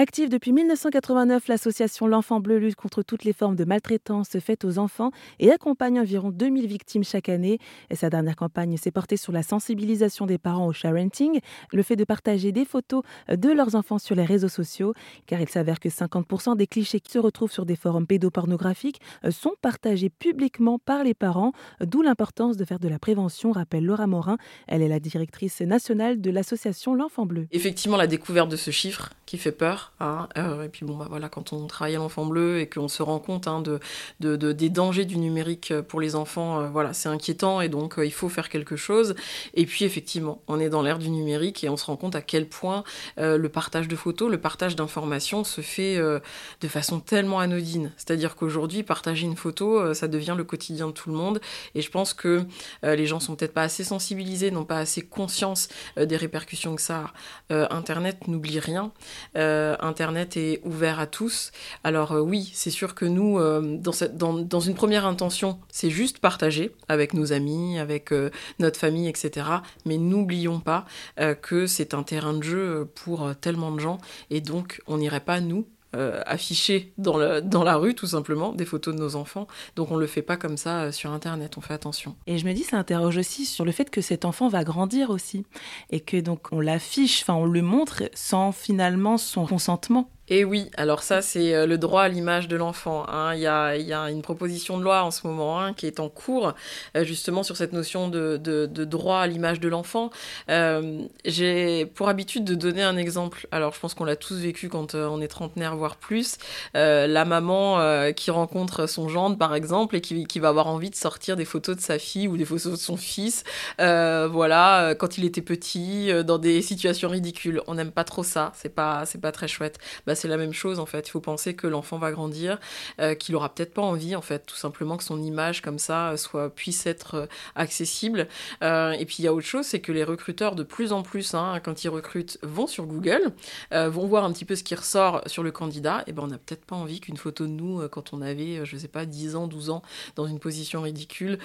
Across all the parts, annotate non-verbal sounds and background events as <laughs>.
Active depuis 1989, l'association L'Enfant Bleu lutte contre toutes les formes de maltraitance faites aux enfants et accompagne environ 2000 victimes chaque année. Et sa dernière campagne s'est portée sur la sensibilisation des parents au sharenting, le fait de partager des photos de leurs enfants sur les réseaux sociaux, car il s'avère que 50% des clichés qui se retrouvent sur des forums pédopornographiques sont partagés publiquement par les parents, d'où l'importance de faire de la prévention, rappelle Laura Morin. Elle est la directrice nationale de l'association L'Enfant Bleu. Effectivement, la découverte de ce chiffre qui fait peur Hein, euh, et puis bon, bah, voilà, quand on travaille à l'enfant bleu et qu'on se rend compte hein, de, de, des dangers du numérique pour les enfants, euh, voilà, c'est inquiétant et donc euh, il faut faire quelque chose. Et puis effectivement, on est dans l'ère du numérique et on se rend compte à quel point le partage de photos, le partage d'informations se fait de façon tellement anodine. C'est-à-dire qu'aujourd'hui, partager une photo, ça devient le quotidien de tout le monde. Et je pense que les gens sont peut-être pas assez sensibilisés, n'ont pas assez conscience des répercussions que ça a. Internet n'oublie rien. Euh, Internet est ouvert à tous. Alors euh, oui, c'est sûr que nous, euh, dans, une première intention, c'est juste partager avec nos amis, avec notre famille, etc. Mais n'oublions pas que c'est un terrain de jeu pour tellement de gens et donc on n'irait pas, nous, euh, afficher dans, la rue, tout simplement, des photos de nos enfants. Donc on ne le fait pas comme ça euh, sur Internet, on fait attention. Et je me dis, ça interroge aussi sur le fait que cet enfant va grandir aussi. Et que donc on l'affiche, enfin on le montre sans finalement son consentement. Et oui, alors ça c'est euh, le droit à l'image de l'enfant. Hein. Il, y a, une proposition de loi en ce moment hein, qui est en cours euh, justement sur cette notion de, droit à l'image de l'enfant. Euh, j'ai pour habitude de donner un exemple. Alors je pense qu'on l'a tous vécu quand on est trentenaire voire plus. la maman qui rencontre son gendre par exemple et qui, va avoir envie de sortir des photos de sa fille ou des photos de son fils. voilà, quand il était petit, dans des situations ridicules. On n'aime pas trop ça. C'est pas pas très chouette. Bah, c'est la même chose en fait. Il faut penser que l'enfant va grandir, euh, qu'il aura peut-être pas envie en fait, tout simplement que son image comme ça euh, soit puisse être euh, accessible. et puis il y a autre chose, c'est que les recruteurs de plus en plus, hein, quand ils recrutent, vont sur Google, vont voir un petit peu ce qui ressort sur le candidat. Et ben on n'a peut-être pas envie qu'une photo de nous quand on avait, je sais pas, 10 ans, 12 ans, dans une position ridicule,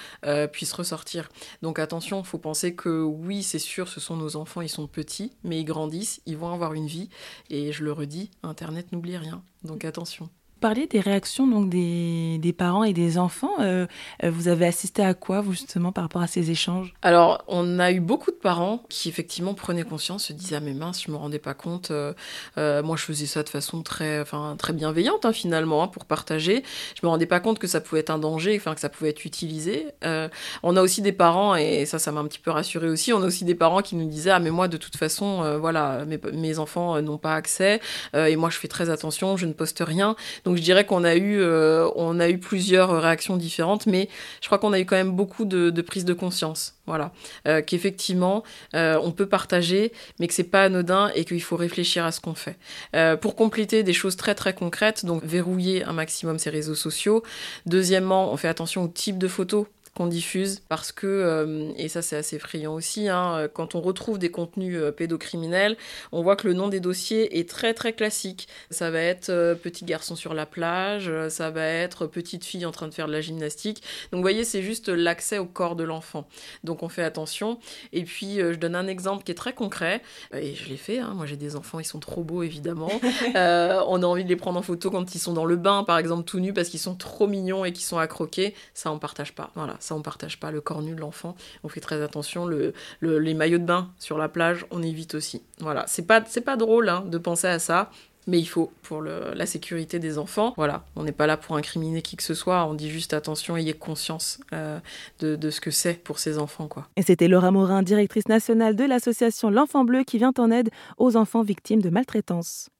puisse ressortir. Donc attention, faut penser que oui, c'est sûr, ce sont nos enfants, ils sont petits, mais ils grandissent, ils vont avoir une vie. Et je le redis, Internet n'oublie rien. Donc attention parliez des réactions donc des, des parents et des enfants. Euh, euh, vous avez assisté à quoi, vous, justement, par rapport à ces échanges? Alors, on a eu beaucoup de parents qui, effectivement, prenaient conscience, se disaient Ah, mais mince, je me rendais pas compte. Euh, moi, je faisais ça de façon très, enfin, très bienveillante, hein, finalement, hein, pour partager. Je me rendais pas compte que ça pouvait être un danger, que ça pouvait être utilisé. on a aussi des parents, et ça, ça m'a un petit peu rassuré aussi. On a aussi des parents qui nous disaient Ah, mais moi, de toute façon, voilà, mes, enfants n'ont pas accès, et moi, je fais très attention, je ne poste rien. Donc je dirais qu'on a eu, euh, a eu plusieurs réactions différentes, mais je crois qu'on a eu quand même beaucoup de, de prise de conscience, voilà, euh, qu'effectivement euh, on peut partager, mais que c'est pas anodin et qu'il faut réfléchir à ce qu'on fait. pour compléter des choses très très concrètes, donc verrouiller un maximum ses réseaux sociaux. Deuxièmement, on fait attention au type de photos qu'on diffuse parce que, euh, et ça c'est assez effrayant aussi, hein, quand on retrouve des contenus euh, pédocriminels, on voit que le nom des dossiers est très très classique. Ça va être euh, petit garçon sur la plage, ça va être petite fille en train de faire de la gymnastique. Donc vous voyez, c'est juste l'accès au corps de l'enfant. Donc on fait attention. Et puis je donne un exemple qui est très concret, et je l'ai fait, hein. moi j'ai des enfants, ils sont trop beaux évidemment. <laughs> on a envie de les prendre en photo quand ils sont dans le bain, par exemple, tout nus parce qu'ils sont trop mignons et qu'ils sont à croquer. Ça on partage pas. Voilà, ça on partage pas. Le corps nu de l'enfant, on fait très attention. Le, les maillots de bain sur la plage, on évite aussi. Voilà, c'est pas, pas drôle hein, de penser à ça. Mais il faut pour la sécurité des enfants. Voilà, on n'est pas là pour incriminer qui que ce soit. On dit juste attention, ayez conscience euh, de, de, ce que c'est pour ces enfants, quoi. Et c'était Laura Morin, directrice nationale de l'association L'Enfant Bleu, qui vient en aide aux enfants victimes de maltraitance.